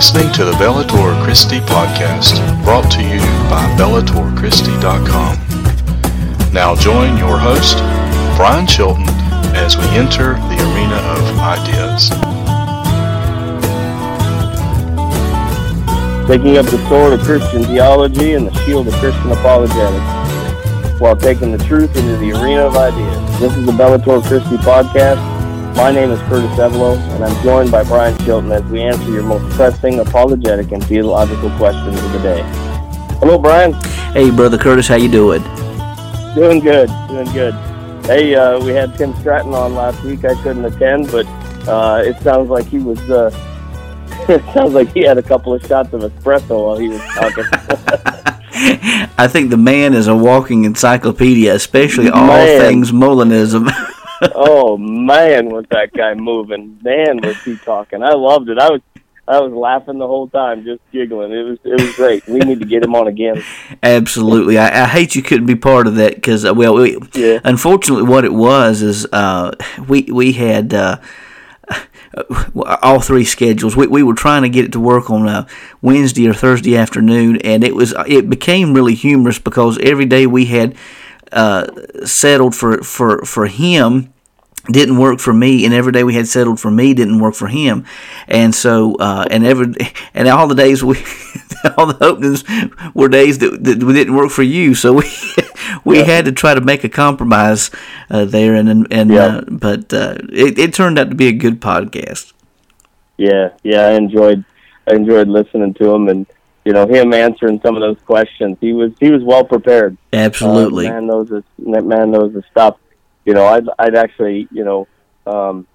Listening to the Bellator Christi podcast, brought to you by BellatorChristi.com. Now join your host, Brian Chilton, as we enter the arena of ideas. Taking up the sword of Christian theology and the shield of Christian apologetics, while taking the truth into the arena of ideas. This is the Bellator Christi podcast. My name is Curtis Evelo, and I'm joined by Brian Chilton as we answer your most pressing apologetic and theological questions of the day. Hello, Brian. Hey, brother Curtis, how you doing? Doing good, doing good. Hey, uh, we had Tim Stratton on last week. I couldn't attend, but uh, it sounds like he was. Uh, it sounds like he had a couple of shots of espresso while he was talking. I think the man is a walking encyclopedia, especially all Man. things Molinism. Oh man, was that guy moving? Man, was he talking? I loved it. I was. I was laughing the whole time, just giggling. It was it was great. We need to get him on again. Absolutely, I, I hate you couldn't be part of that because, uh, well, we, Yeah. unfortunately, what it was is uh, we we had. Uh, all three schedules. We, we were trying to get it to work on a Wednesday or Thursday afternoon, and it was it became really humorous because every day we had uh, settled for for for him didn't work for me, and every day we had settled for me didn't work for him, and so uh, and every and all the days we all the openings were days that, that didn't work for you, so we we Yeah. had to try to make a compromise uh, there, and and, Yeah. uh, but uh, it, it turned out to be a good podcast. Yeah, yeah, I enjoyed I enjoyed listening to him and you know him answering some of those questions. He was he was well prepared. Absolutely, Uh, man knows his that man knows his stuff. You know, I'd I'd actually you know, um,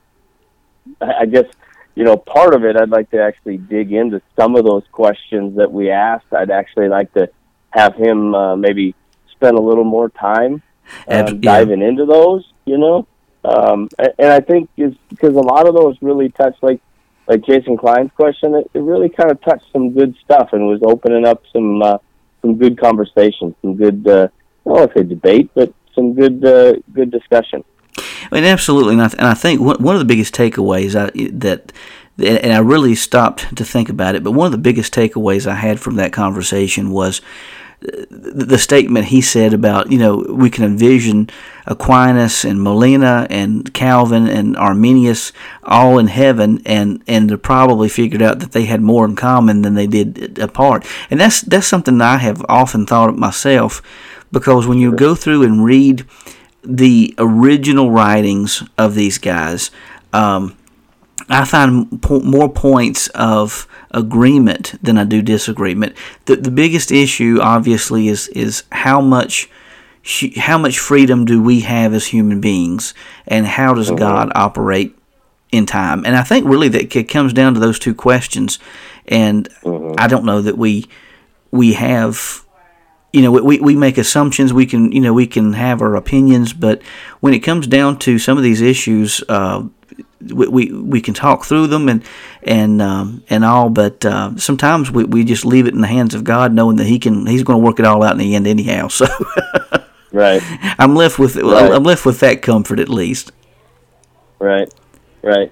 I, I guess you know part of it. I'd like to actually dig into some of those questions that we asked. I'd actually like to have him uh, maybe spend a little more time yeah. diving into those. You know, um, a- and I think is because a lot of those really touch like like Jason Klein's question. It, it really kind of touched some good stuff and was opening up some uh, some good conversation, some good uh, I don't say debate, but some good uh, good discussion. Mean, absolutely, and I, th- and I think one of the biggest takeaways I, that, and I really stopped to think about it, but one of the biggest takeaways I had from that conversation was the, statement he said about you know we can envision Aquinas and Molina and Calvin and Arminius all in heaven, and and probably figured out that they had more in common than they did apart, and that's that's something that I have often thought of myself, because when you go through and read the original writings of these guys, um, I find more points of agreement than I do disagreement. The the biggest issue, obviously, is is how much how much freedom do we have as human beings, and how does God operate in time? And I think really that it comes down to those two questions. And I don't know that we we have you know we, we make assumptions we can you know we can have our opinions but when it comes down to some of these issues uh, we, we we can talk through them and and um, and all but uh, sometimes we, we just leave it in the hands of God knowing that he can he's going to work it all out in the end anyhow so Right, I'm left with Right. I'm left with that comfort at least right, right.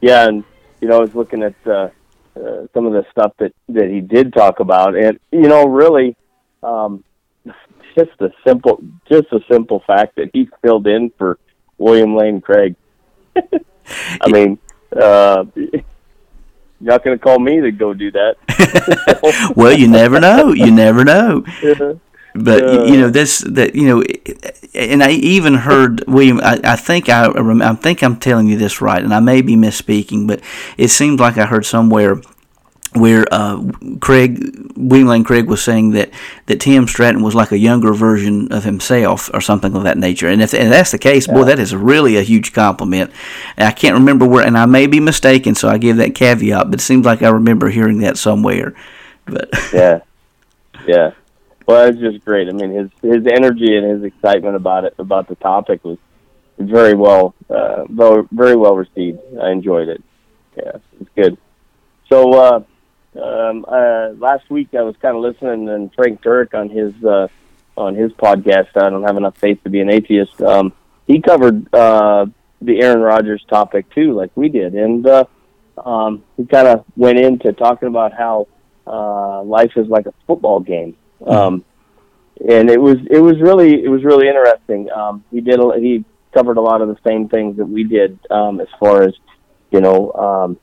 Yeah, and you know, I was looking at uh, uh, some of the stuff that that he did talk about, and you know, really, um, just the simple, just the simple fact that he filled in for William Lane Craig. I mean, uh, you're not going to call me to go do that. well you never know you never know Yeah. But Yeah. you know this that you know, and I even heard William. I, I think I I think I'm telling you this right, and I may be misspeaking, but it seemed like I heard somewhere where uh, Craig William Lane Craig was saying that that Tim Stratton was like a younger version of himself or something of that nature. And if and that's the case, boy, that is really a huge compliment. And I can't remember where, and I may be mistaken, so I give that caveat. But it seems like I remember hearing that somewhere. But yeah, yeah. Well, it's just great. I mean, his his energy and his excitement about it, about the topic, was very well, uh, very well received. I enjoyed it. Yeah, it's good. So uh, um, uh, last week I was kind of listening and Frank Turek on his uh, on his podcast. I don't have enough faith to be an atheist. Um, he covered uh, the Aaron Rodgers topic too, like we did, and uh, um, he kind of went into talking about how uh, life is like a football game. Um, and it was it was really it was really interesting. Um, he did a, he covered a lot of the same things that we did um, as far as you know um,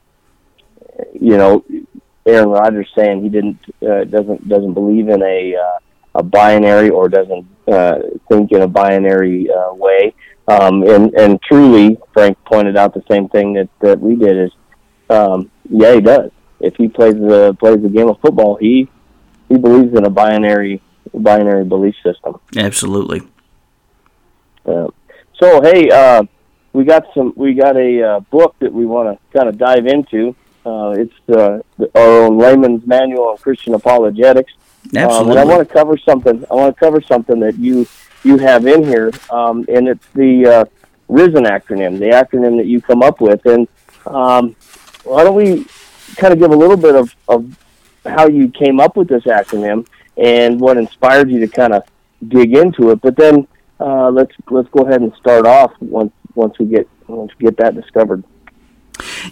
you know Aaron Rodgers saying he didn't uh, doesn't doesn't believe in a uh, a binary or doesn't uh, think in a binary uh, way. Um, and and truly, Frank pointed out the same thing that that we did is um, yeah he does. If he plays the plays the game of football, he he believes in a binary binary belief system. Absolutely. Uh, so hey, uh, we got some we got a uh, book that we want to kind of dive into. Uh, it's uh, our own layman's manual on Christian apologetics. Absolutely. Um, and I want to cover something. I want to cover something that you you have in here, um, and it's the uh, RISEN acronym, the acronym that you come up with. And um, why don't we kind of give a little bit of, of how you came up with this acronym and what inspired you to kind of dig into it? But then uh, let's let's go ahead and start off once once we get once we get that discovered.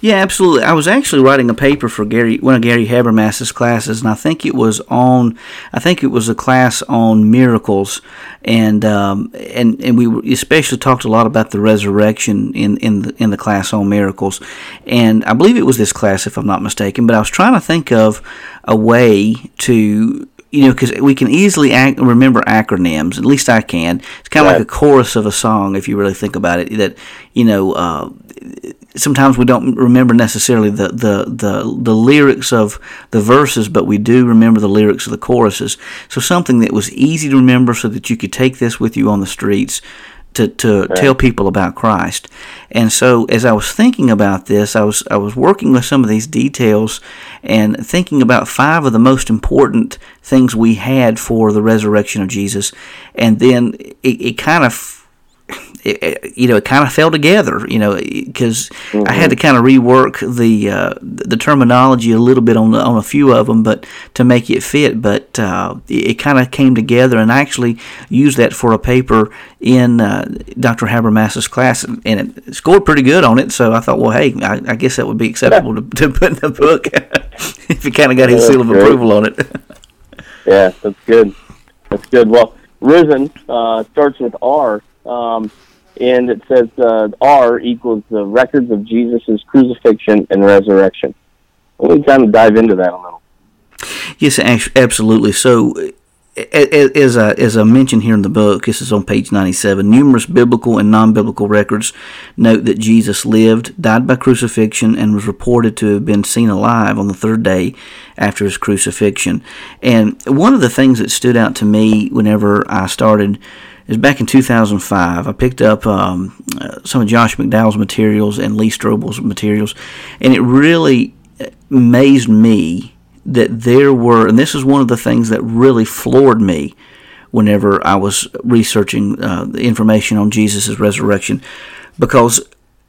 Yeah, absolutely. I was actually writing a paper for Gary, one of Gary Habermas's classes, and I think it was on, I think it was a class on miracles, and um, and and we especially talked a lot about the resurrection in in the in the class on miracles, and I believe it was this class if I'm not mistaken. But I was trying to think of a way to you know, because we can easily ac- remember acronyms. At least I can. It's kind of right. like a chorus of a song, if you really think about it. That you know, uh, sometimes we don't remember necessarily the, the, the, the lyrics of the verses, but we do remember the lyrics of the choruses. So something that was easy to remember, so that you could take this with you on the streets to, to right. tell people about Christ. And so as I was thinking about this, I was I was working with some of these details and thinking about five of the most important things we had for the resurrection of Jesus. And then it, it kind of it, it, you know, it kind of fell together, you know, because mm-hmm. I had to kind of rework the uh, the terminology a little bit on the, on a few of them, but to make it fit. But uh, it, it kind of came together, and I actually used that for a paper in uh, Dr. Habermas's class, and it scored pretty good on it. So I thought, well, hey, I, I guess that would be acceptable to, to put in the book if it kind of got his seal of approval on it. yeah, that's good. That's good. Well, Risen uh, starts with R. Um, and it says uh, R equals the records of Jesus' crucifixion and resurrection. Let me kind of dive into that a little. Yes, absolutely. So, as I, as I mentioned here in the book, this is on page 97, numerous biblical and non biblical records note that Jesus lived, died by crucifixion, and was reported to have been seen alive on the third day after his crucifixion. And one of the things that stood out to me whenever I started is back in 2005. I picked up um, uh, some of Josh McDowell's materials and Lee Strobel's materials, and it really amazed me that there were, and this is one of the things that really floored me whenever I was researching uh, the information on Jesus' resurrection, because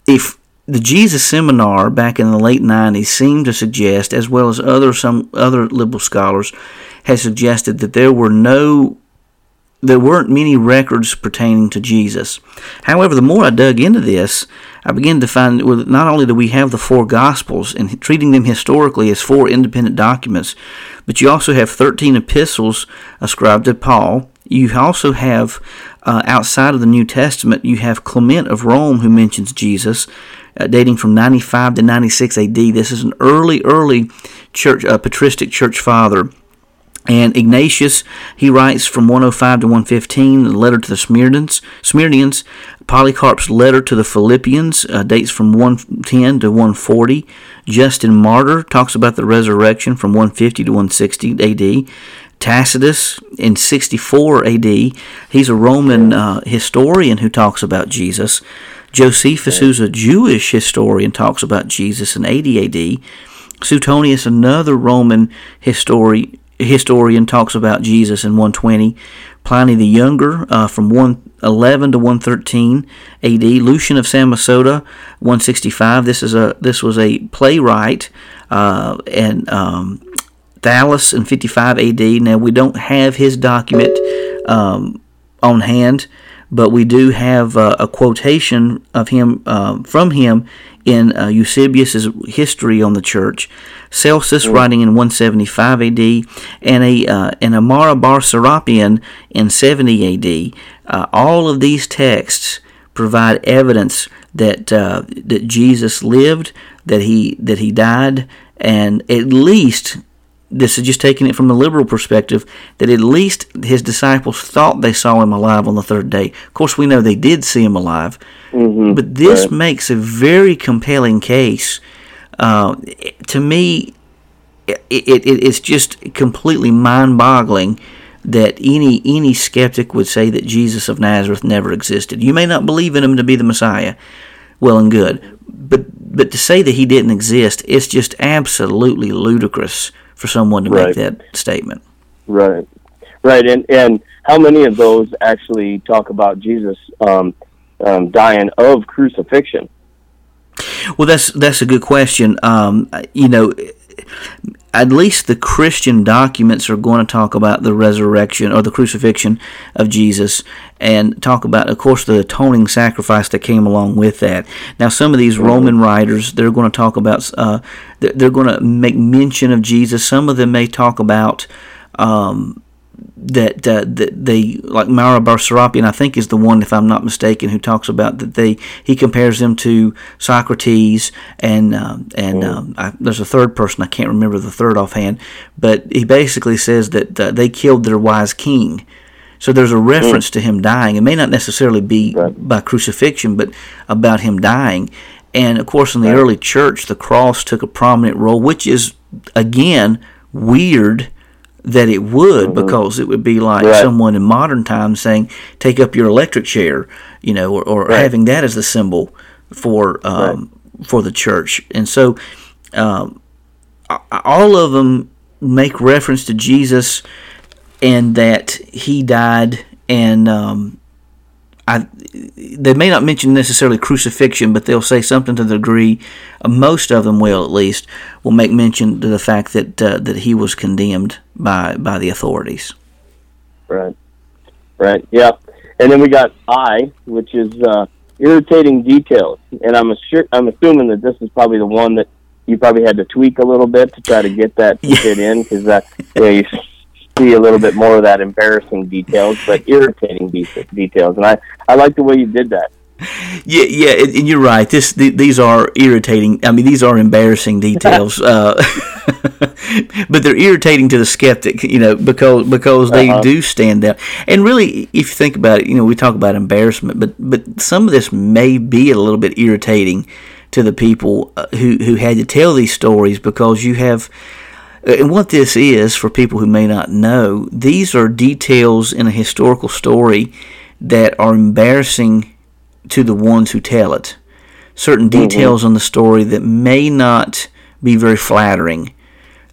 if the Jesus Seminar back in the late 90s seemed to suggest, as well as other some other liberal scholars, had suggested that there were no there weren't many records pertaining to Jesus. However, the more I dug into this, I began to find that not only do we have the four Gospels and treating them historically as four independent documents, but you also have 13 epistles ascribed to Paul. You also have, uh, outside of the New Testament, you have Clement of Rome who mentions Jesus, uh, dating from 95 to 96 AD. This is an early, early church, uh, patristic church father and Ignatius, he writes from 105 to 115, the letter to the Smyrnians. Smyrnians. Polycarp's letter to the Philippians uh, dates from 110 to 140. Justin Martyr talks about the resurrection from 150 to 160 AD. Tacitus in 64 AD, he's a Roman uh, historian who talks about Jesus. Josephus, who's a Jewish historian, talks about Jesus in 80 AD. Suetonius, another Roman historian, historian talks about Jesus in 120. Pliny the Younger uh, from 111 to 113 AD. Lucian of Samosata 165. This is a this was a playwright uh, and um, Thallus in 55 AD. Now we don't have his document um, on hand, but we do have uh, a quotation of him uh, from him in uh, Eusebius's history on the church, Celsus Mm. writing in 175 AD, and a uh, and Amara Bar Serapion in 70 AD. Uh, all of these texts provide evidence that uh, that Jesus lived, that he that he died, and at least this is just taking it from a liberal perspective that at least his disciples thought they saw him alive on the third day. Of course, we know they did see him alive, hmm but this Right. makes a very compelling case. Uh, to me, it, it, it's just completely mind-boggling that any any skeptic would say that Jesus of Nazareth never existed. You may not believe in him to be the Messiah, well and good, but but to say that he didn't exist, it's just absolutely ludicrous for someone to Right. make that statement. Right, right, and and how many of those actually talk about Jesus um, um, dying of crucifixion? Well, that's that's a good question. Um, you know, at least the Christian documents are going to talk about the resurrection or the crucifixion of Jesus, and talk about, of course, the atoning sacrifice that came along with that. Now, some of these Roman writers they're going to talk about, uh, they're going to make mention of Jesus. Some of them may talk about. Um, that uh, that they like Mara Bar Serapion, I think is the one, if I'm not mistaken, who talks about that they he compares them to Socrates and um, and um, I, there's a third person I can't remember the third offhand, but he basically says that uh, they killed their wise king. So there's a reference to him dying. It may not necessarily be Right. by crucifixion, but about him dying. And of course, in the Right. early church, the cross took a prominent role, which is again weird that it would because it would be like Mm-hmm. Right. someone in modern times saying take up your electric chair you know or, or Right. having that as the symbol for um, for the church and so um, all of them make reference to Jesus and that he died and um, I, they may not mention necessarily crucifixion, but they'll say something to the degree, uh, most of them will at least, will make mention to the fact that uh, that he was condemned by by the authorities. Right, right, yeah. And then we got I, which is uh, irritating details, and I'm assur- I'm assuming that this is probably the one that you probably had to tweak a little bit to try to get that to fit in because that yeah, you see a little bit more of that embarrassing details, but irritating de- details, and I I like the way you did that. Yeah, yeah, and, you're right. This th- these are irritating. I mean, these are embarrassing details, uh, but they're irritating to the skeptic, you know, because because they Uh-huh. do stand out. And really, if you think about it, you know, we talk about embarrassment, but but some of this may be a little bit irritating to the people uh, who who had to tell these stories because you have. Uh, and what this is, for people who may not know, these are details in a historical story that are embarrassing to the ones who tell it. Certain mm-hmm. details on the story that may not be very flattering.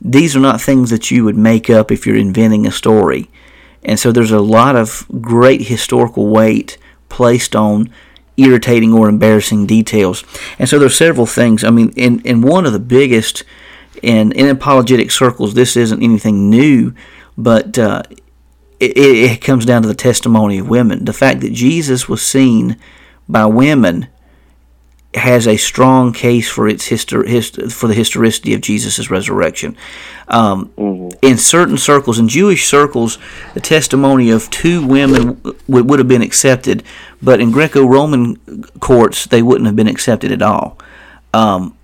These are not things that you would make up if you're inventing a story. And so there's a lot of great historical weight placed on irritating or embarrassing details. And so there's several things. I mean, in, in one of the biggest, in, in apologetic circles, this isn't anything new, but uh, it, it comes down to the testimony of women. The fact that Jesus was seen by women has a strong case for its histor- hist- for the historicity of Jesus' resurrection. Um, In certain circles, in Jewish circles, the testimony of two women w- would have been accepted, but in Greco-Roman courts, they wouldn't have been accepted at all. Um,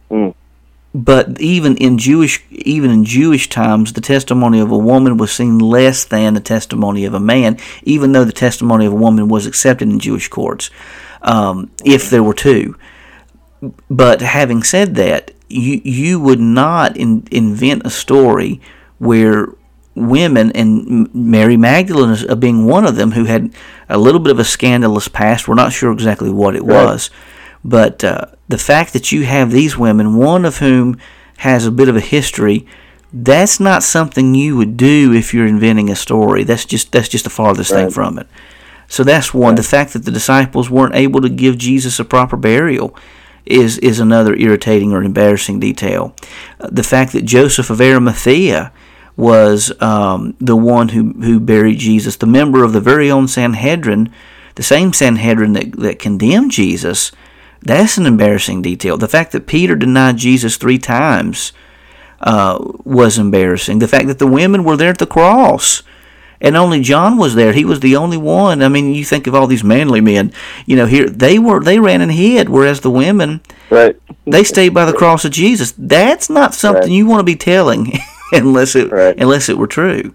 but even in Jewish even in Jewish times, the testimony of a woman was seen less than the testimony of a man, even though the testimony of a woman was accepted in Jewish courts, um, if there were two. But having said that, you you would not in, invent a story where women and Mary Magdalene uh, being one of them who had a little bit of a scandalous past. We're not sure exactly what it Right. was, but uh, the fact that you have these women, one of whom has a bit of a history, that's not something you would do if you're inventing a story. That's just that's just the farthest thing from it. So that's one. The fact that the disciples weren't able to give Jesus a proper burial is is another irritating or embarrassing detail. The fact that Joseph of Arimathea was um, the one who who buried Jesus, the member of the very own Sanhedrin, the same Sanhedrin that that condemned Jesus, That's an embarrassing detail. The fact that Peter denied Jesus three times uh, was embarrassing. The fact that the women were there at the cross and only John was there. He was the only one. I mean, you think of all these manly men. You know, here they were they ran and hid, whereas the women, right, they stayed by the cross of Jesus. That's not something right. you want to be telling unless it right. unless it were true.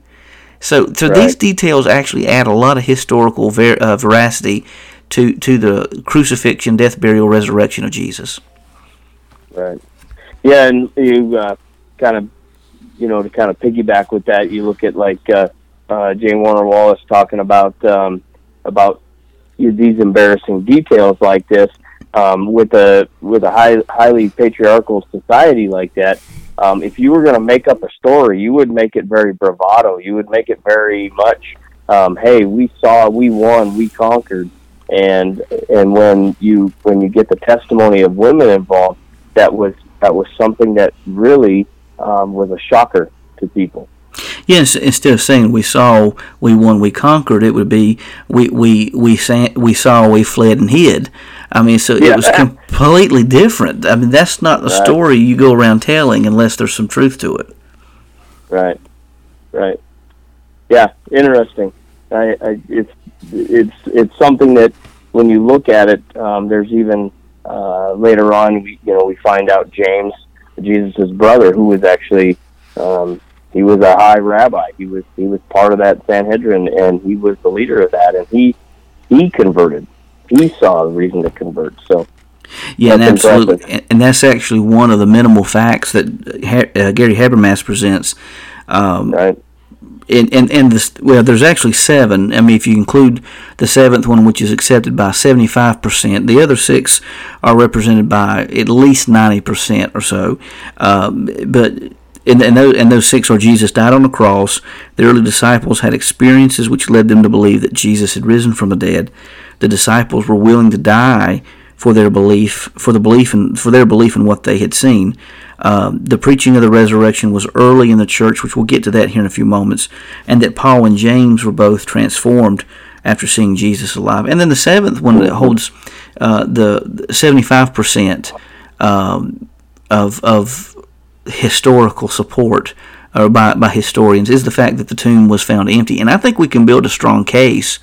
So, so right. these details actually add a lot of historical ver- uh, veracity to to the crucifixion, death, burial, resurrection of Jesus. Right. Yeah, and you uh, kind of, you know, to kind of piggyback with that, you look at like uh, uh, J. Warner Wallace talking about um, about these embarrassing details like this um, with a with a high, highly patriarchal society like that. Um, if you were going to make up a story, you would make it very bravado. You would make it very much, um, "Hey, we saw, we won, we conquered." And and when you when you get the testimony of women involved, that was that was something that really um, was a shocker to people. Yes, instead of saying we saw, we won, we conquered, it would be we we we sa- we saw, we fled and hid. I mean, so yeah. it was completely different. I mean, that's not the right. story you go around telling unless there's some truth to it. Right, right. Yeah, interesting. I, I it's it's it's something that when you look at it, um, there's even uh, later on, we, you know, we find out James, Jesus' brother, who was actually um, he was a high rabbi. He was he was part of that Sanhedrin, and he was the leader of that. And he he converted. He saw a reason to convert. So yeah, and absolutely, impressive. and that's actually one of the minimal facts that uh, Gary Habermas presents. Um, right. And, and and this well, there's actually seven. I mean, if you include the seventh one, which is accepted by 75 percent, the other six are represented by at least 90 percent or so. Um, but and, and, those, and those six are Jesus died on the cross. The early disciples had experiences which led them to believe that Jesus had risen from the dead. The disciples were willing to die for their belief, for the belief in, for their belief in what they had seen. Um, the preaching of the resurrection was early in the church, which we'll get to that here in a few moments, and that Paul and James were both transformed after seeing Jesus alive. And then the seventh one that holds uh, the seventy-five percent um, of of historical support or by, by historians is the fact that the tomb was found empty. And I think we can build a strong case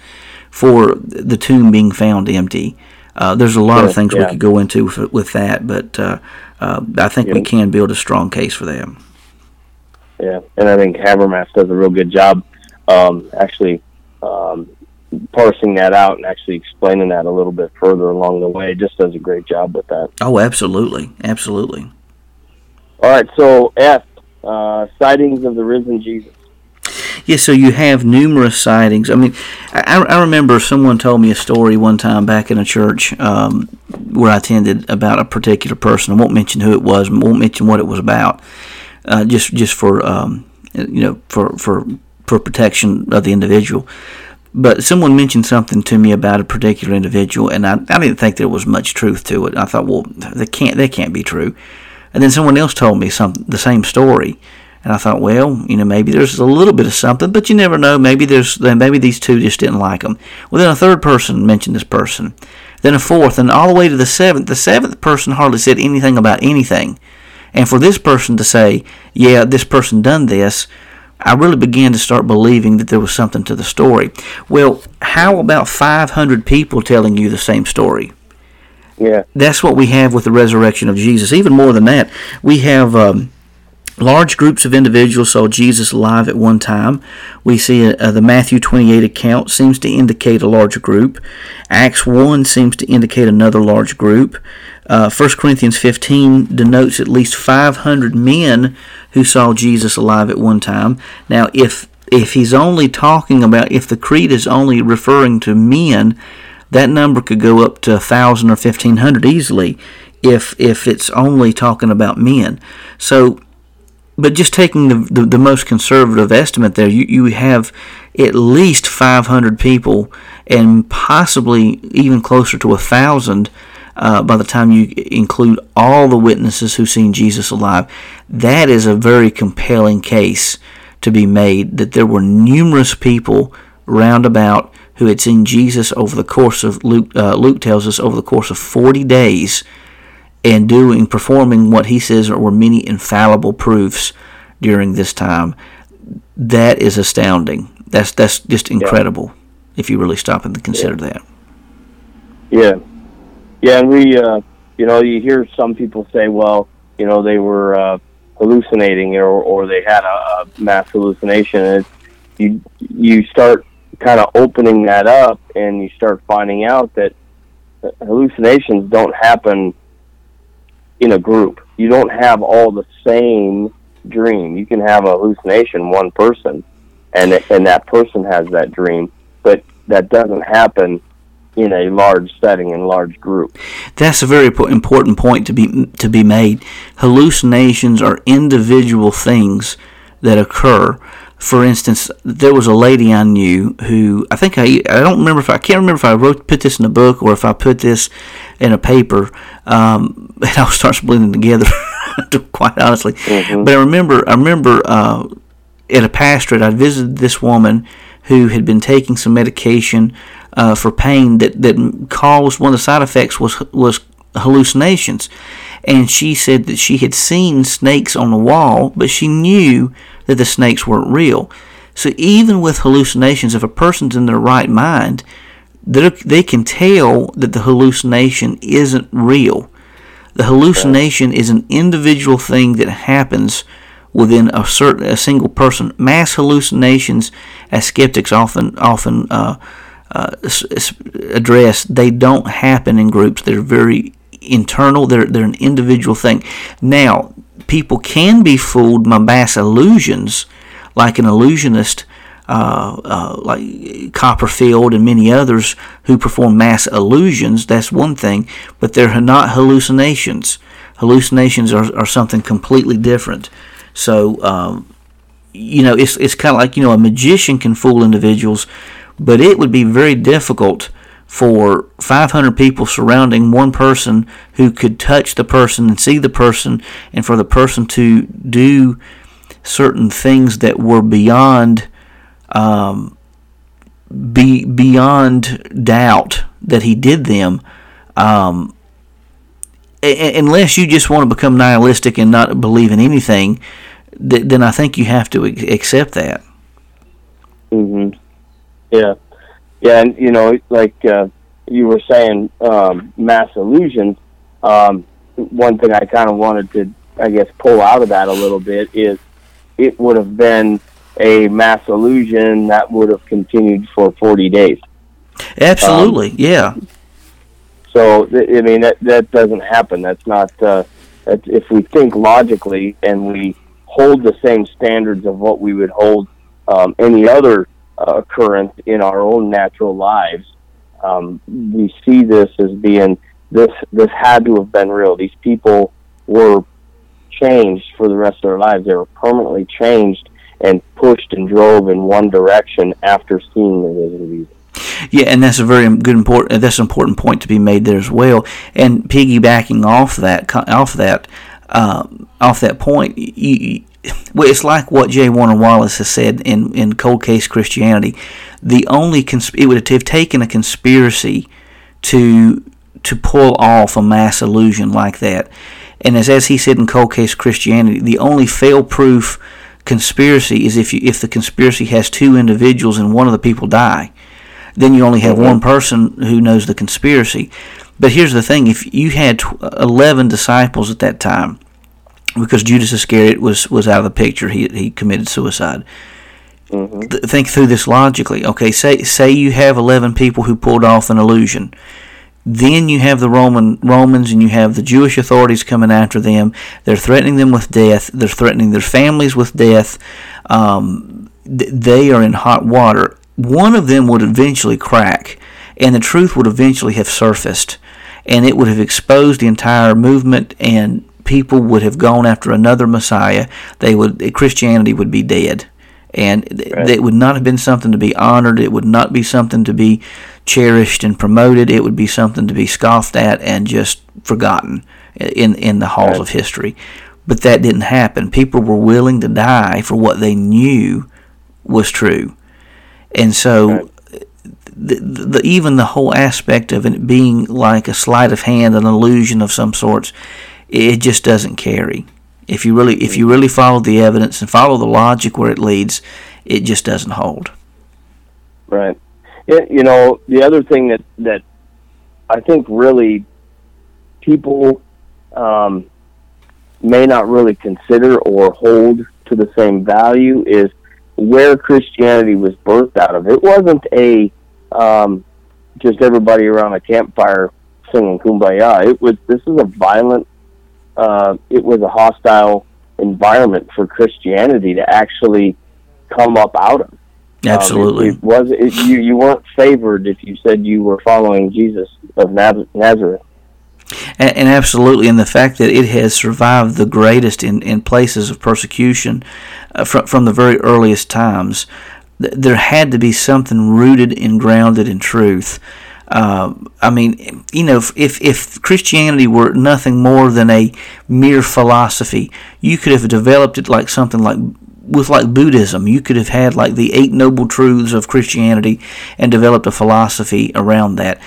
for the tomb being found empty. Uh, there's a lot sure, of things yeah. we could go into with, with that, but uh, uh, I think yeah. we can build a strong case for them. Yeah, and I think Habermas does a real good job um, actually um, parsing that out and actually explaining that a little bit further along the way. Just does a great job with that. Oh, absolutely, absolutely. All right, so F, uh, sightings of the risen Jesus. Yeah, so you have numerous sightings. I mean, I, I remember someone told me a story one time back in a church um, where I attended about a particular person. I won't mention who it was, won't mention what it was about, uh, just just for um, you know for for for protection of the individual. But someone mentioned something to me about a particular individual, and I, I didn't think there was much truth to it. I thought, well, they can't they can't be true. And then someone else told me some the same story, and I thought, well, you know, maybe there's a little bit of something, but you never know. Maybe there's maybe these two just didn't like them. Well, then a third person mentioned this person, then a fourth, and all the way to the seventh. The seventh person hardly said anything about anything, and for this person to say, yeah, this person done this. I really began to start believing that there was something to the story. Well, how about 500 people telling you the same story? Yeah. That's what we have with the resurrection of Jesus. Even more than that, we have um, large groups of individuals saw Jesus alive at one time. We see uh, the Matthew 28 account seems to indicate a larger group. Acts 1 seems to indicate another large group. Uh, 1 Corinthians 15 denotes at least 500 men who saw Jesus alive at one time. Now, if if he's only talking about if the creed is only referring to men, that number could go up to a thousand or fifteen hundred easily if if it's only talking about men. So, but just taking the, the, the most conservative estimate there, you, you have at least 500 people and possibly even closer to a thousand uh, by the time you include all the witnesses who've seen Jesus alive. That is a very compelling case to be made that there were numerous people roundabout who had seen Jesus over the course of Luke. Uh, Luke tells us over the course of forty days, and doing performing what he says were many infallible proofs during this time. That is astounding. That's that's just incredible yeah. if you really stop and consider yeah. that. Yeah, yeah, and we, uh, you know, you hear some people say, well, you know, they were uh, hallucinating or or they had a, a mass hallucination. And you you start kind of opening that up, and you start finding out that hallucinations don't happen in a group. You don't have all the same dream. You can have a hallucination one person, and and that person has that dream, but that doesn't happen in a large setting and large group. That's a very important point to be to be made. Hallucinations are individual things that occur. For instance, there was a lady I knew who I think I I don't remember if I, I can't remember if I wrote put this in a book or if I put this in a paper, um, and I'll start blending together. quite honestly, mm-hmm. but I remember I remember uh, at a pastorate I visited this woman who had been taking some medication uh, for pain that, that caused one of the side effects was was hallucinations. And she said that she had seen snakes on the wall, but she knew that the snakes weren't real. So even with hallucinations, if a person's in their right mind, they can tell that the hallucination isn't real. The hallucination is an individual thing that happens within a certain a single person. Mass hallucinations, as skeptics often often uh, uh, address, they don't happen in groups. They're very internal. They're they're an individual thing. Now, people can be fooled by mass illusions, like an illusionist. Uh, uh, like Copperfield and many others who perform mass illusions, that's one thing, but they're not hallucinations. Hallucinations are, are something completely different. So, um, you know, it's, it's kind of like, you know, a magician can fool individuals, but it would be very difficult for 500 people surrounding one person who could touch the person and see the person, and for the person to do certain things that were beyond um, be beyond doubt that he did them. Um, unless you just want to become nihilistic and not believe in anything, then I think you have to accept that. Mhm. Yeah, yeah, and you know, like uh, you were saying, um, mass illusions. Um, one thing I kind of wanted to, I guess, pull out of that a little bit is it would have been a mass illusion that would have continued for 40 days. Absolutely, um, yeah. So I mean that that doesn't happen. That's not. Uh, that's, if we think logically and we hold the same standards of what we would hold um, any other uh, occurrence in our own natural lives, um, we see this as being this. This had to have been real. These people were changed for the rest of their lives. They were permanently changed and pushed and drove in one direction after seeing the risen yeah, and that's a very good important. That's an important point to be made there as well. And piggybacking off that, off that, um, off that point, you, well, it's like what J. Warner Wallace has said in, in Cold Case Christianity. The only consp- it would have taken a conspiracy to to pull off a mass illusion like that. And as as he said in Cold Case Christianity, the only fail-proof conspiracy is if you if the conspiracy has two individuals and one of the people die then you only have mm-hmm. one person who knows the conspiracy. But here's the thing: if you had eleven disciples at that time, because Judas Iscariot was was out of the picture, he he committed suicide. Mm-hmm. Th- think through this logically. Okay, say say you have eleven people who pulled off an illusion. Then you have the Roman Romans and you have the Jewish authorities coming after them. They're threatening them with death. They're threatening their families with death. Um, th- they are in hot water one of them would eventually crack, and the truth would eventually have surfaced, and it would have exposed the entire movement, and people would have gone after another Messiah. They would Christianity would be dead, and right. it would not have been something to be honored. It would not be something to be cherished and promoted. It would be something to be scoffed at and just forgotten in in the halls right. of history. But that didn't happen. People were willing to die for what they knew was true. And so the, the, even the whole aspect of it being like a sleight of hand, an illusion of some sorts, it just doesn't carry. If you really if you really follow the evidence and follow the logic where it leads, it just doesn't hold. Right. you know, the other thing that that I think really people um, may not really consider or hold to the same value is where Christianity was birthed out of. It wasn't a um, just everybody around a campfire singing "Kumbaya." It was this is a violent. Uh, it was a hostile environment for Christianity to actually come up out of. Absolutely, um, it, it, was it, you. You weren't favored if you said you were following Jesus of Nazareth. And, and, absolutely, and the fact that it has survived the greatest in, in places of persecution uh, from, from the very earliest times, th- there had to be something rooted and grounded in truth. Uh, I mean, you know, if, if Christianity were nothing more than a mere philosophy, you could have developed it like something like with like Buddhism. You could have had like the eight noble truths of Christianity and developed a philosophy around that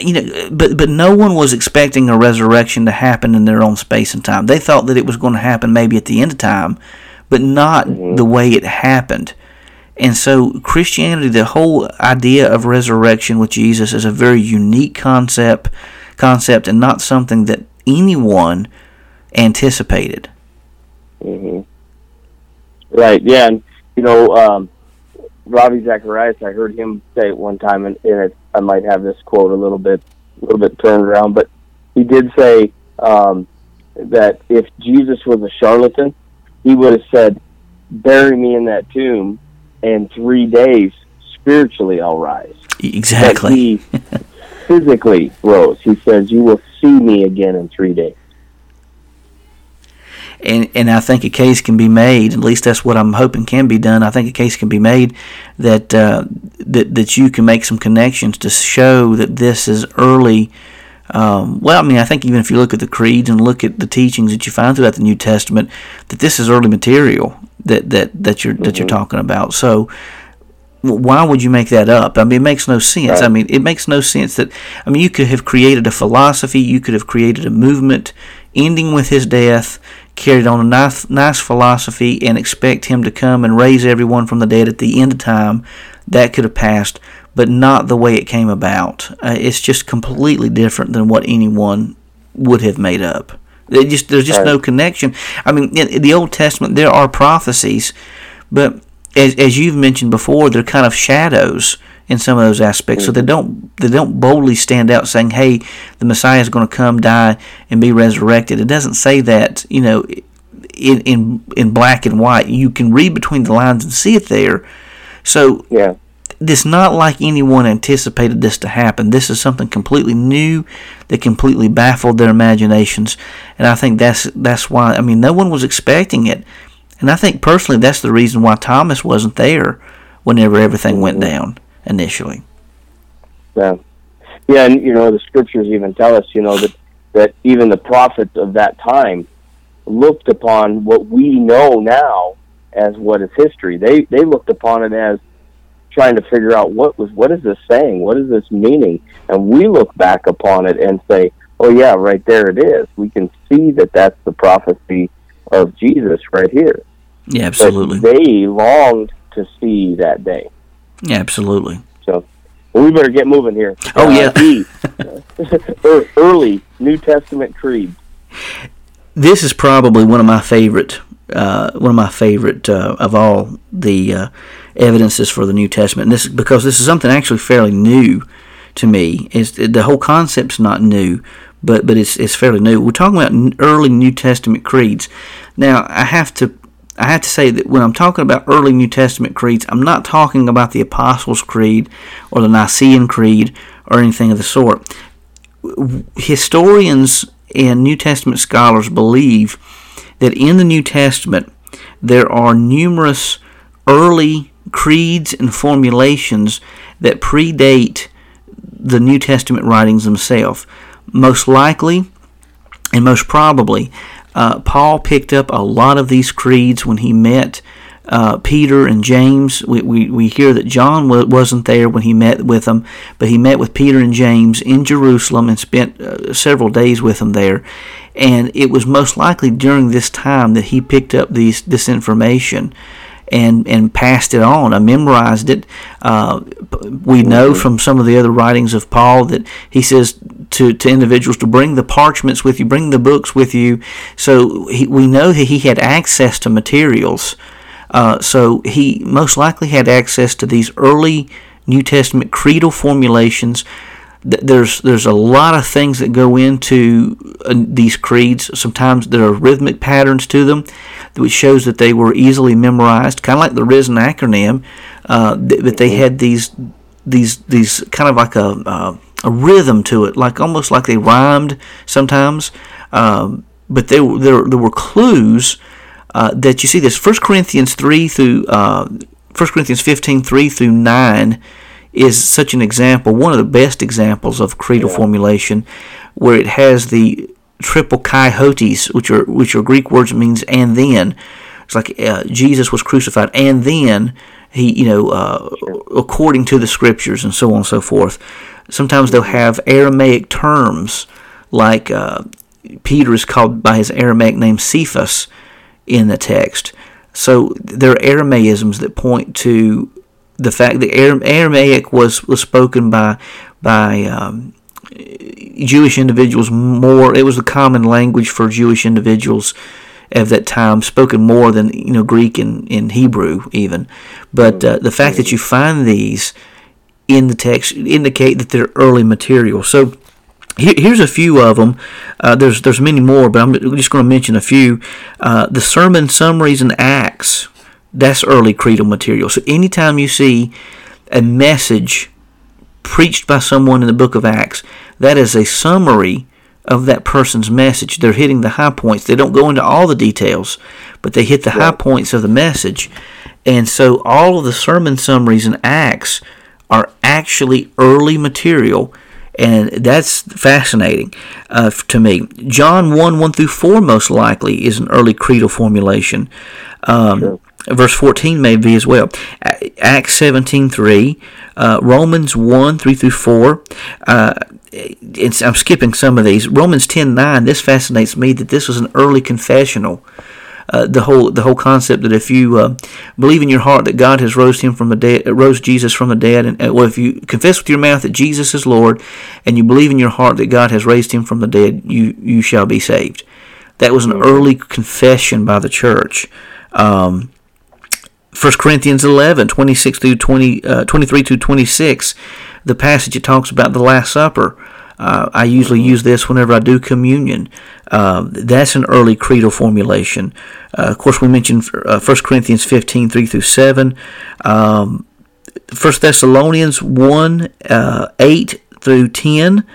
you know, but but no one was expecting a resurrection to happen in their own space and time. They thought that it was going to happen maybe at the end of time, but not mm-hmm. the way it happened. And so Christianity, the whole idea of resurrection with Jesus is a very unique concept concept and not something that anyone anticipated. Mm-hmm. Right, yeah, and you know, um, Ravi Zacharias, I heard him say it one time, and, and it, I might have this quote a little bit, a little bit turned around, but he did say um, that if Jesus was a charlatan, he would have said, "Bury me in that tomb, and three days spiritually I'll rise." Exactly. He physically rose. He says, "You will see me again in three days." and and I think a case can be made. At least that's what I'm hoping can be done. I think a case can be made that uh, that that you can make some connections to show that this is early. Um, well, I mean, I think even if you look at the creeds and look at the teachings that you find throughout the New Testament, that this is early material that that that you're mm-hmm. that you're mm-hmm. talking about. So why would you make that up? I mean, it makes no sense. Right. I mean, it makes no sense that, I mean, you could have created a philosophy, you could have created a movement ending with his death, carried on a nice, nice philosophy, and expect him to come and raise everyone from the dead at the end of time. That could have passed, but not the way it came about. Uh, it's just completely different than what anyone would have made up. It just there's just right. no connection. I mean, in, in the Old Testament there are prophecies, but as, as you've mentioned before, they're kind of shadows in some of those aspects. So they don't they don't boldly stand out saying, "Hey, the Messiah is going to come, die, and be resurrected." It doesn't say that, you know, in in in black and white. You can read between the lines and see it there. So yeah. It's not like anyone anticipated this to happen. This is something completely new that completely baffled their imaginations, and I think that's that's why. I mean, no one was expecting it. And I think personally that's the reason why Thomas wasn't there whenever everything went mm-hmm. down initially. Yeah. Yeah, and you know, the scriptures even tell us, you know, that that even the prophets of that time looked upon what we know now as what is history. They they looked upon it as trying to figure out what was what is this saying? What is this meaning? And we look back upon it and say, "Oh yeah, right there it is." We can see that that's the prophecy of Jesus right here. Yeah, absolutely. But they longed to see that day. Yeah, absolutely. So well, we better get moving here. Oh uh, yeah, early New Testament creed. This is probably one of my favorite, uh, one of my favorite uh, of all the uh, evidences for the New Testament. And this because this is something actually fairly new to me. Is the whole concept's not new, but but it's it's fairly new. We're talking about early New Testament creeds. Now I have to I have to say that when I'm talking about early New Testament creeds, I'm not talking about the Apostles' Creed or the Nicene Creed or anything of the sort. Historians and New Testament scholars believe that in the New Testament there are numerous early creeds and formulations that predate the New Testament writings themselves. Most likely and most probably, uh, Paul picked up a lot of these creeds when he met uh, Peter and James. We, we, we hear that John wasn't there when he met with them, but he met with Peter and James in Jerusalem and spent uh, several days with them there. And it was most likely during this time that he picked up these this information and and passed it on. I memorized it. Uh, we know from some of the other writings of Paul that he says to, to individuals to bring the parchments with you, bring the books with you. So he, we know that he had access to materials. Uh, so he most likely had access to these early New Testament creedal formulations there's there's a lot of things that go into uh, these creeds. Sometimes there are rhythmic patterns to them, which shows that they were easily memorized, kind of like the Risen acronym. Uh, but they had these these these kind of like a uh, a rhythm to it, like almost like they rhymed sometimes. Um, but there there there were clues uh, that you see this. First Corinthians three through uh, First Corinthians 15, 3 through nine is such an example, one of the best examples of creedal yeah. formulation, where it has the triple kaihotes, which are which are Greek words means and then. It's like uh, Jesus was crucified, and then he, you know, uh, according to the scriptures, and so on and so forth. Sometimes they'll have Aramaic terms, like uh, Peter is called by his Aramaic name Cephas in the text. So there are Aramaisms that point to the fact that Aramaic was, was spoken by by um, Jewish individuals more. It was the common language for Jewish individuals of that time, spoken more than you know Greek and, and Hebrew even. But uh, the fact that you find these in the text indicate that they're early material. So here's a few of them. Uh, there's there's many more, but I'm just going to mention a few. Uh, the sermon summaries and acts that's early creedal material. So anytime you see a message preached by someone in the book of Acts, that is a summary of that person's message. They're hitting the high points. They don't go into all the details, but they hit the high points of the message. And so all of the sermon summaries in Acts are actually early material. And that's fascinating uh, to me. John 1 1 through 4, most likely, is an early creedal formulation. Um, sure verse 14 may be as well. Acts 17 3, uh, Romans 1 3 through 4. Uh, I'm skipping some of these. Romans 10 9, this fascinates me that this was an early confessional. Uh, the whole the whole concept that if you uh, believe in your heart that God has rose him from the dead, rose Jesus from the dead, and well, if you confess with your mouth that Jesus is Lord, and you believe in your heart that God has raised him from the dead, you you shall be saved. That was an early confession by the church. Um, 1 Corinthians 11, 26 through 20, uh, 23 to 26, the passage it talks about the Last Supper. Uh, I usually use this whenever I do communion. Uh, that's an early creedal formulation. Uh, of course, we mentioned uh, 1 Corinthians 15, 3 through 7. Um, 1 Thessalonians 1, uh, 8 through 10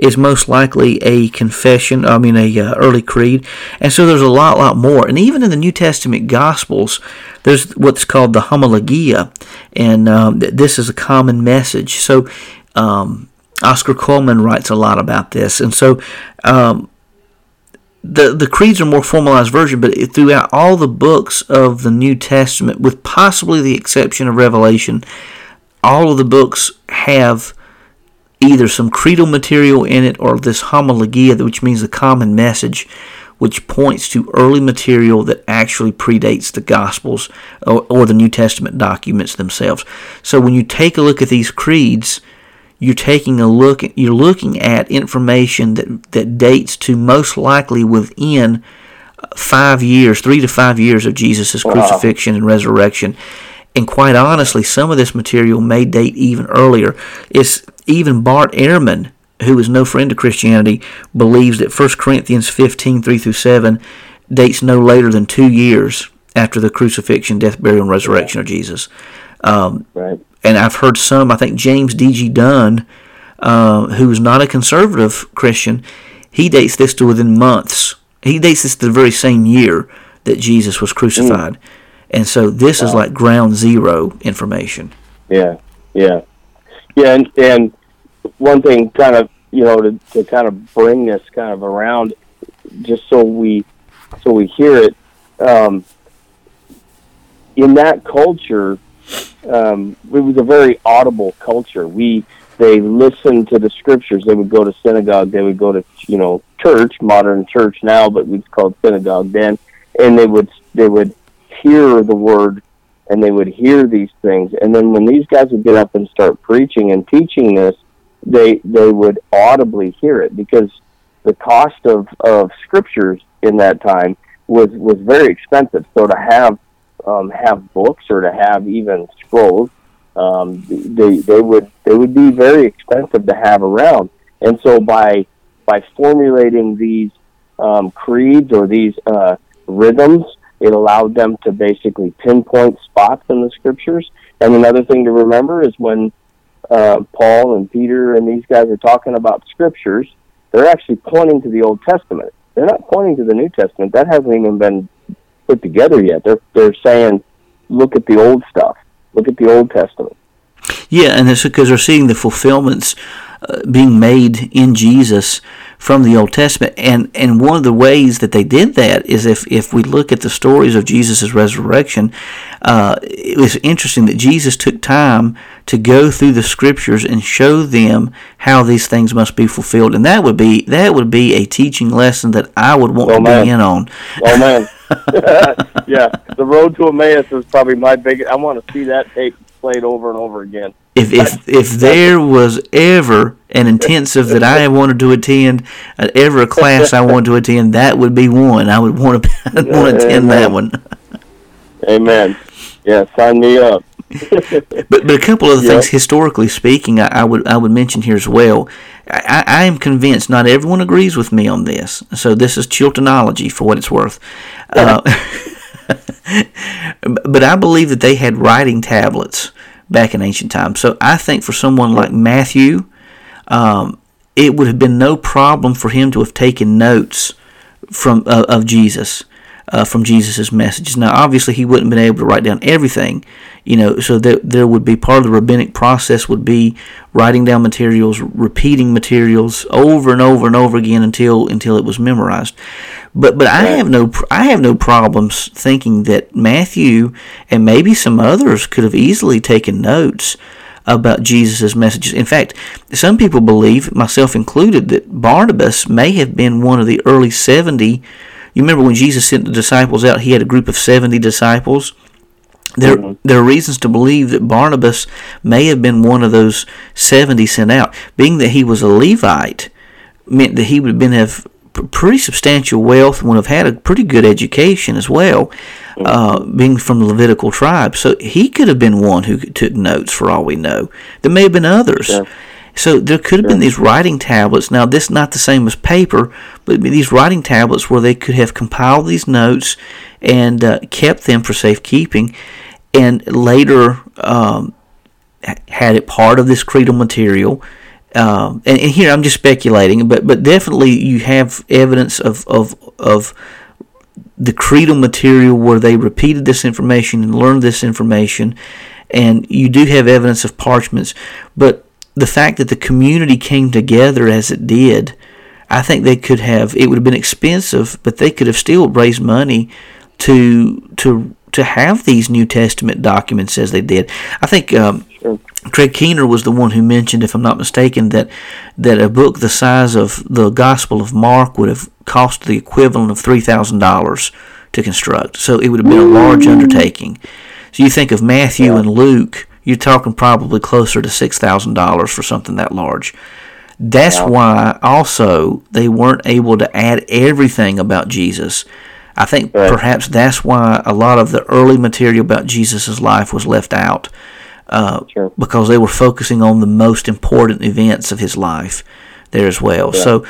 is most likely a confession, I mean, a uh, early creed. And so there's a lot, lot more. And even in the New Testament Gospels, there's what's called the homologia, and um, this is a common message. So um, Oscar Cullmann writes a lot about this. And so um, the the creeds are more formalized version, but throughout all the books of the New Testament, with possibly the exception of Revelation, all of the books have either some creedal material in it or this homologia, which means the common message, which points to early material that actually predates the Gospels or, or, the New Testament documents themselves. So when you take a look at these creeds, you're taking a look you're looking at information that that dates to most likely within five years, three to five years of Jesus' wow. crucifixion and resurrection. And quite honestly, some of this material may date even earlier. It's even Bart Ehrman, who is no friend to Christianity, believes that 1 Corinthians 15, 3 through 7 dates no later than two years after the crucifixion, death, burial, and resurrection of Jesus. Um, right. And I've heard some, I think James D.G. Dunn, uh, who's not a conservative Christian, he dates this to within months. He dates this to the very same year that Jesus was crucified. Mm. And so this wow. is like ground zero information. Yeah, yeah. Yeah, and, and one thing kind of, you know, to, to kind of bring this kind of around just so we so we hear it, um, in that culture, um, it was a very audible culture. We they listened to the scriptures. They would go to synagogue. They would go to you know church, modern church now, but we called synagogue then, and they would they would hear the word and they would hear these things. And then when these guys would get up and start preaching and teaching this, they they would audibly hear it because the cost of, of scriptures in that time was was very expensive. So to have um, have books or to have even scrolls, um, they they would they would be very expensive to have around. And so by by formulating these um, creeds or these uh, rhythms, it allowed them to basically pinpoint spots in the scriptures. And another thing to remember is when uh, Paul and Peter and these guys are talking about scriptures, they're actually pointing to the Old Testament. They're not pointing to the New Testament. That hasn't even been put together yet. They're they're saying, look at the old stuff. Look at the Old Testament. Yeah, and it's because they're seeing the fulfillments uh, being made in Jesus from the Old Testament. And, and one of the ways that they did that is if, if we look at the stories of Jesus' resurrection, uh, it was interesting that Jesus took time to go through the scriptures and show them how these things must be fulfilled. And that would be that would be a teaching lesson that I would want oh, to man. be in on. Oh man. yeah, the road to Emmaus is probably my biggest. I want to see that tape played over and over again if if if there was ever an intensive that I wanted to attend, uh, ever a class I wanted to attend, that would be one. I would want to want to attend that one. Amen. Yeah, sign me up. but but a couple of things historically speaking, I, I, would I would mention here as well. I, I am convinced not everyone agrees with me on this, so this is Chiltonology for what it's worth. Uh, but I believe that they had writing tablets back in ancient times. So I think for someone like Matthew, um, it would have been no problem for him to have taken notes from uh, of Jesus. Uh, from Jesus' messages. Now, obviously, he wouldn't have been able to write down everything, you know. So there, there would be part of the rabbinic process would be writing down materials, repeating materials over and over and over again until until it was memorized. But but I have no I have no problems thinking that Matthew and maybe some others could have easily taken notes about Jesus' messages. In fact, some people believe, myself included, that Barnabas may have been one of the early 70. You remember when Jesus sent the disciples out, he had a group of 70 disciples. There, mm-hmm. there are reasons to believe that Barnabas may have been one of those 70 sent out. Being that he was a Levite meant that he would have been have pretty substantial wealth and would have had a pretty good education as well, uh, being from the Levitical tribe. So he could have been one who took notes for all we know. There may have been others. Yeah. So there could have been these writing tablets. Now, this is not the same as paper, but these writing tablets where they could have compiled these notes and uh, kept them for safekeeping, and later um, had it part of this creedal material um, and, and, here I'm just speculating, but but definitely you have evidence of of of the creedal material where they repeated this information and learned this information, and you do have evidence of parchments. But the fact that the community came together as it did, I think they could have. It would have been expensive, but they could have still raised money to to to have these New Testament documents as they did. I think um, sure. Craig Keener was the one who mentioned, if I'm not mistaken, that that a book the size of the Gospel of Mark would have cost the equivalent of three thousand dollars to construct. So it would have been a large undertaking. So you think of Matthew yeah. and Luke, you're talking probably closer to six thousand dollars for something that large. That's yeah. why also they weren't able to add everything about Jesus. I think right. perhaps that's why a lot of the early material about Jesus' life was left out uh, sure. because they were focusing on the most important events of his life there as well. Yeah. So,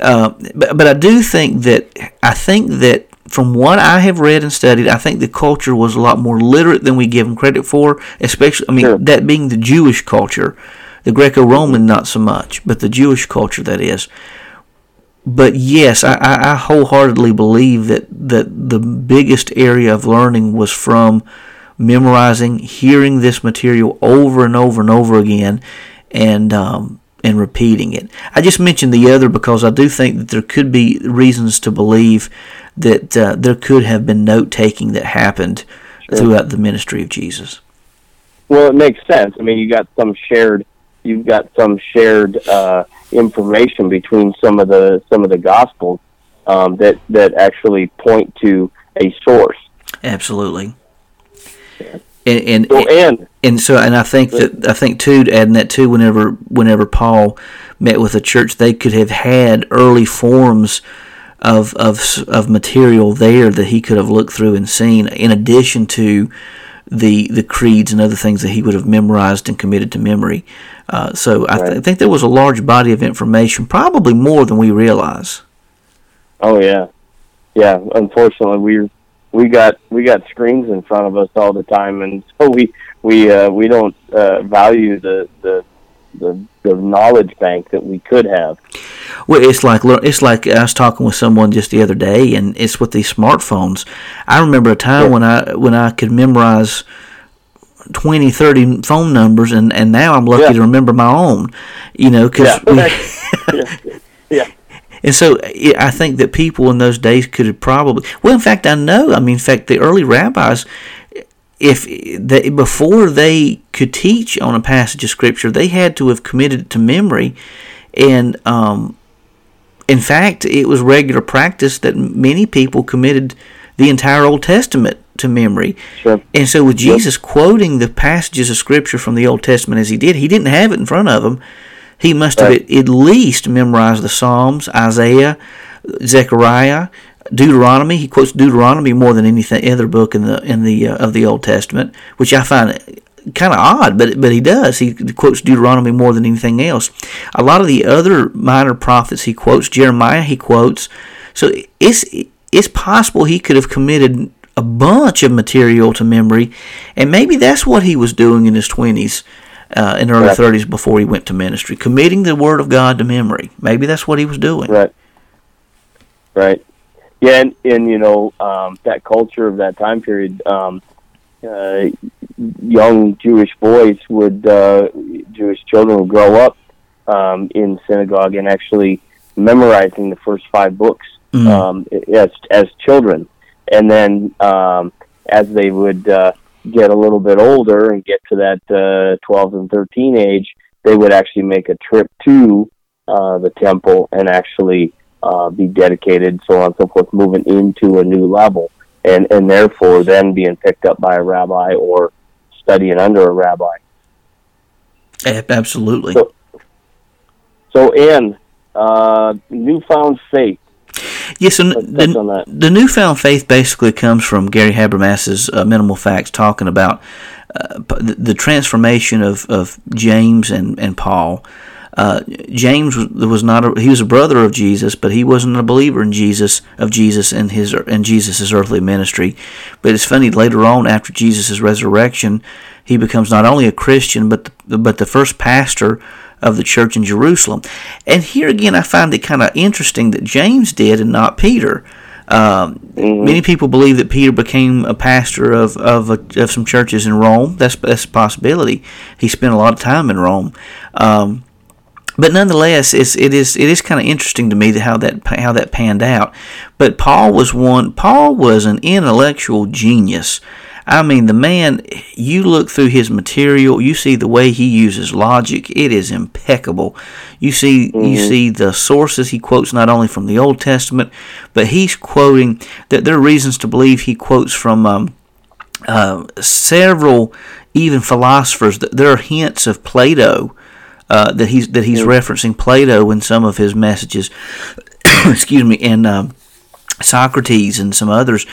uh, but, but I do think that I think that from what I have read and studied, I think the culture was a lot more literate than we give them credit for. Especially, I mean, sure. that being the Jewish culture, the Greco-Roman not so much, but the Jewish culture that is. But yes, I, I wholeheartedly believe that that the biggest area of learning was from memorizing, hearing this material over and over and over again, and um, and repeating it. I just mentioned the other because I do think that there could be reasons to believe that uh, there could have been note taking that happened throughout the ministry of Jesus. Well, it makes sense. I mean, you got some shared, you've got some shared uh, information between some of the some of the gospels um, that that actually point to a source. Absolutely. And and, So, and and so and I think that I think too adding that too whenever whenever Paul met with a church they could have had early forms of of of material there that he could have looked through and seen in addition to the the creeds and other things that he would have memorized and committed to memory. Uh, so I, th- I think there was a large body of information, probably more than we realize. oh yeah, yeah. Unfortunately, we we got we got screens in front of us all the time, and so we we uh, we don't uh, value the, the the the knowledge bank that we could have. Well, it's like it's like I was talking with someone just the other day, and it's with these smartphones. I remember a time Yeah. when I when I could memorize 20, 30 phone numbers, and, and now I'm lucky Yeah. to remember my own. You know, because Yeah. yeah, and so I I think that people in those days could have probably. Well, in fact, I know. I mean, in fact, the early rabbis, if they before they could teach on a passage of scripture, they had to have committed it to memory, and um, in fact, it was regular practice that many people committed the entire Old Testament to memory. Sure. And so, with Jesus quoting the passages of Scripture from the Old Testament as he did, he didn't have it in front of him. He must have Right. at, at least memorized the Psalms, Isaiah, Zechariah, Deuteronomy. He quotes Deuteronomy more than anything other book in the in the uh, of the Old Testament, which I find kind of odd, but but he does. He quotes Deuteronomy more than anything else. A lot of the other minor prophets he quotes. Jeremiah he quotes. So it's it's possible he could have committed a bunch of material to memory, and maybe that's what he was doing in his twenties. Uh, in early Right. 30s before he went to ministry, committing the Word of God to memory. Maybe that's what he was doing. Right. Right. Yeah, and, and you know um, that culture of that time period. Um, uh, young Jewish boys would, uh, Jewish children would grow up um, in synagogue and actually memorizing the first five books Mm. um, as as children, and then um, as they would uh, get a little bit older and get to that uh, 12 and 13 age, they would actually make a trip to uh, the temple and actually uh, be dedicated, so on and so forth, moving into a new level, and and therefore then being picked up by a rabbi or studying under a rabbi. Absolutely. So- So, Anne, uh, newfound faith. Yes, and Let's the, the newfound faith basically comes from Gary Habermas's uh, Minimal Facts talking about uh, the, the transformation of, of James and, and Paul. Uh, James was, was not a, he was a brother of Jesus, but he wasn't a believer in Jesus of Jesus and his and Jesus's earthly ministry. But it's funny later on after Jesus' resurrection, he becomes not only a Christian but the, but the first pastor of the church in Jerusalem. And here again, I find it kind of interesting that James did and not Peter. Um, Many people believe that Peter became a pastor of of, a, of some churches in Rome. That's that's a possibility. He spent a lot of time in Rome. Um, but nonetheless, it's, it is it is kind of interesting to me how that how that panned out. But Paul was one. Paul was an intellectual genius. I mean, the man. You look through his material, you see the way he uses logic. It is impeccable. You see you see the sources he quotes not only from the Old Testament, but he's quoting that there are reasons to believe he quotes from. Um, uh, several even philosophers that there are hints of Plato uh, that he's that he's referencing Plato in some of his messages. excuse me, and um, Socrates and some others,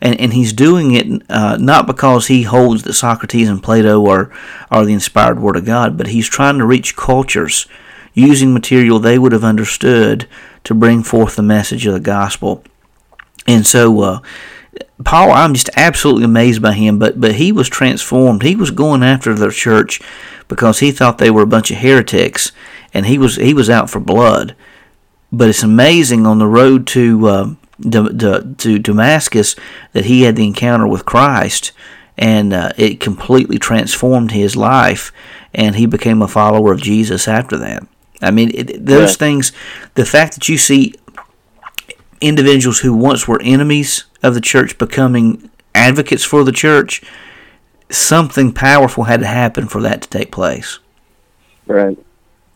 and, and he's doing it uh, not because he holds that Socrates and Plato are are the inspired word of God, but he's trying to reach cultures using material they would have understood to bring forth the message of the gospel. And so, uh, Paul, I'm just absolutely amazed by him. But but he was transformed. He was going after their church because he thought they were a bunch of heretics, and he was he was out for blood. But it's amazing on the road to uh, to, to, to Damascus that he had the encounter with Christ, and uh, it completely transformed his life, and he became a follower of Jesus after that. I mean, it, those Yeah. things, the fact that you see individuals who once were enemies of the church becoming advocates for the church, something powerful had to happen for that to take place. Right.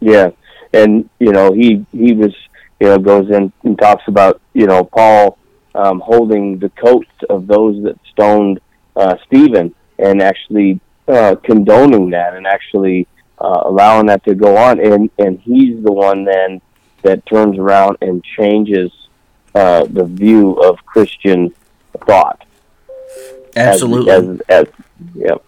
Yeah. And you know, he he was you know goes in and talks about you know Paul um, holding the coats of those that stoned uh, Stephen and actually uh, condoning that and actually uh, allowing that to go on. And and he's the one then that turns around and changes uh, the view of Christian thought. Absolutely. As, as, as yep.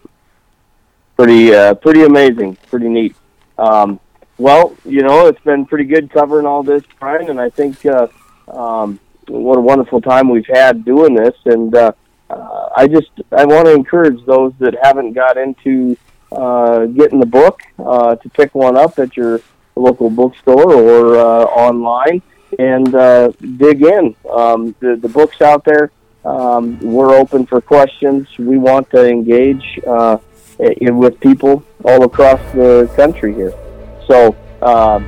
Pretty uh, pretty amazing. Pretty neat. Um, well, you know, it's been pretty good covering all this, Brian, and I think uh, um, what a wonderful time we've had doing this. And uh, uh, I just I want to encourage those that haven't got into uh, getting the book uh, to pick one up at your local bookstore or uh, online and uh, dig in. Um, the, the book's out there. Um, we're open for questions. We want to engage uh, in, with people all across the country here. So uh,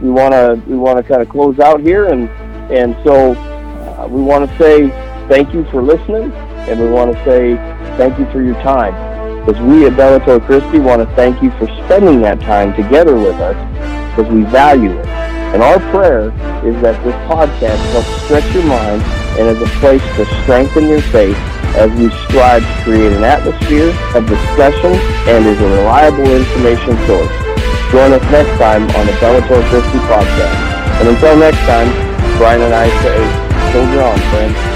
we want to we want to kind of close out here, and and so uh, we want to say thank you for listening, and we want to say thank you for your time. Because we at Bellator Christi want to thank you for spending that time together with us, because we value it. And our prayer is that this podcast helps stretch your mind and is a place to strengthen your faith as we strive to create an atmosphere of discussion and is a reliable information source. Join us next time on the Bellator Christi podcast. And until next time, Brian and I say, soldier on, friends.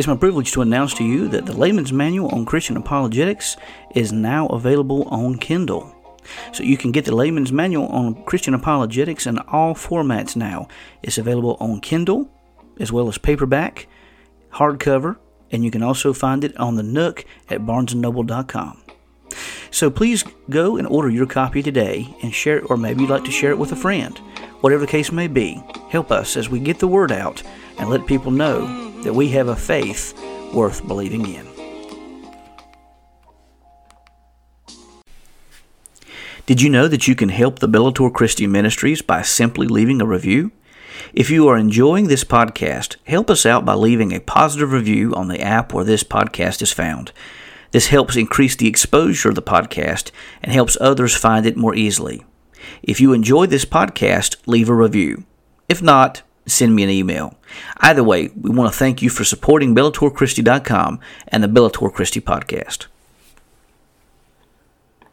It's my privilege to announce to you that the Layman's Manual on Christian Apologetics is now available on Kindle. So you can get the Layman's Manual on Christian Apologetics in all formats now. It's available on Kindle as well as paperback, hardcover, and you can also find it on the Nook at barnesandnoble.com. So please go and order your copy today and share it, or maybe you'd like to share it with a friend. Whatever the case may be, help us as we get the word out and let people know that we have a faith worth believing in. Did you know that you can help the Bellator Christi Ministries by simply leaving a review? If you are enjoying this podcast, help us out by leaving a positive review on the app where this podcast is found. This helps increase the exposure of the podcast and helps others find it more easily. If you enjoy this podcast, leave a review. If not, send me an email. Either way, we want to thank you for supporting BellatorChristi.com and the Bellator Christi podcast.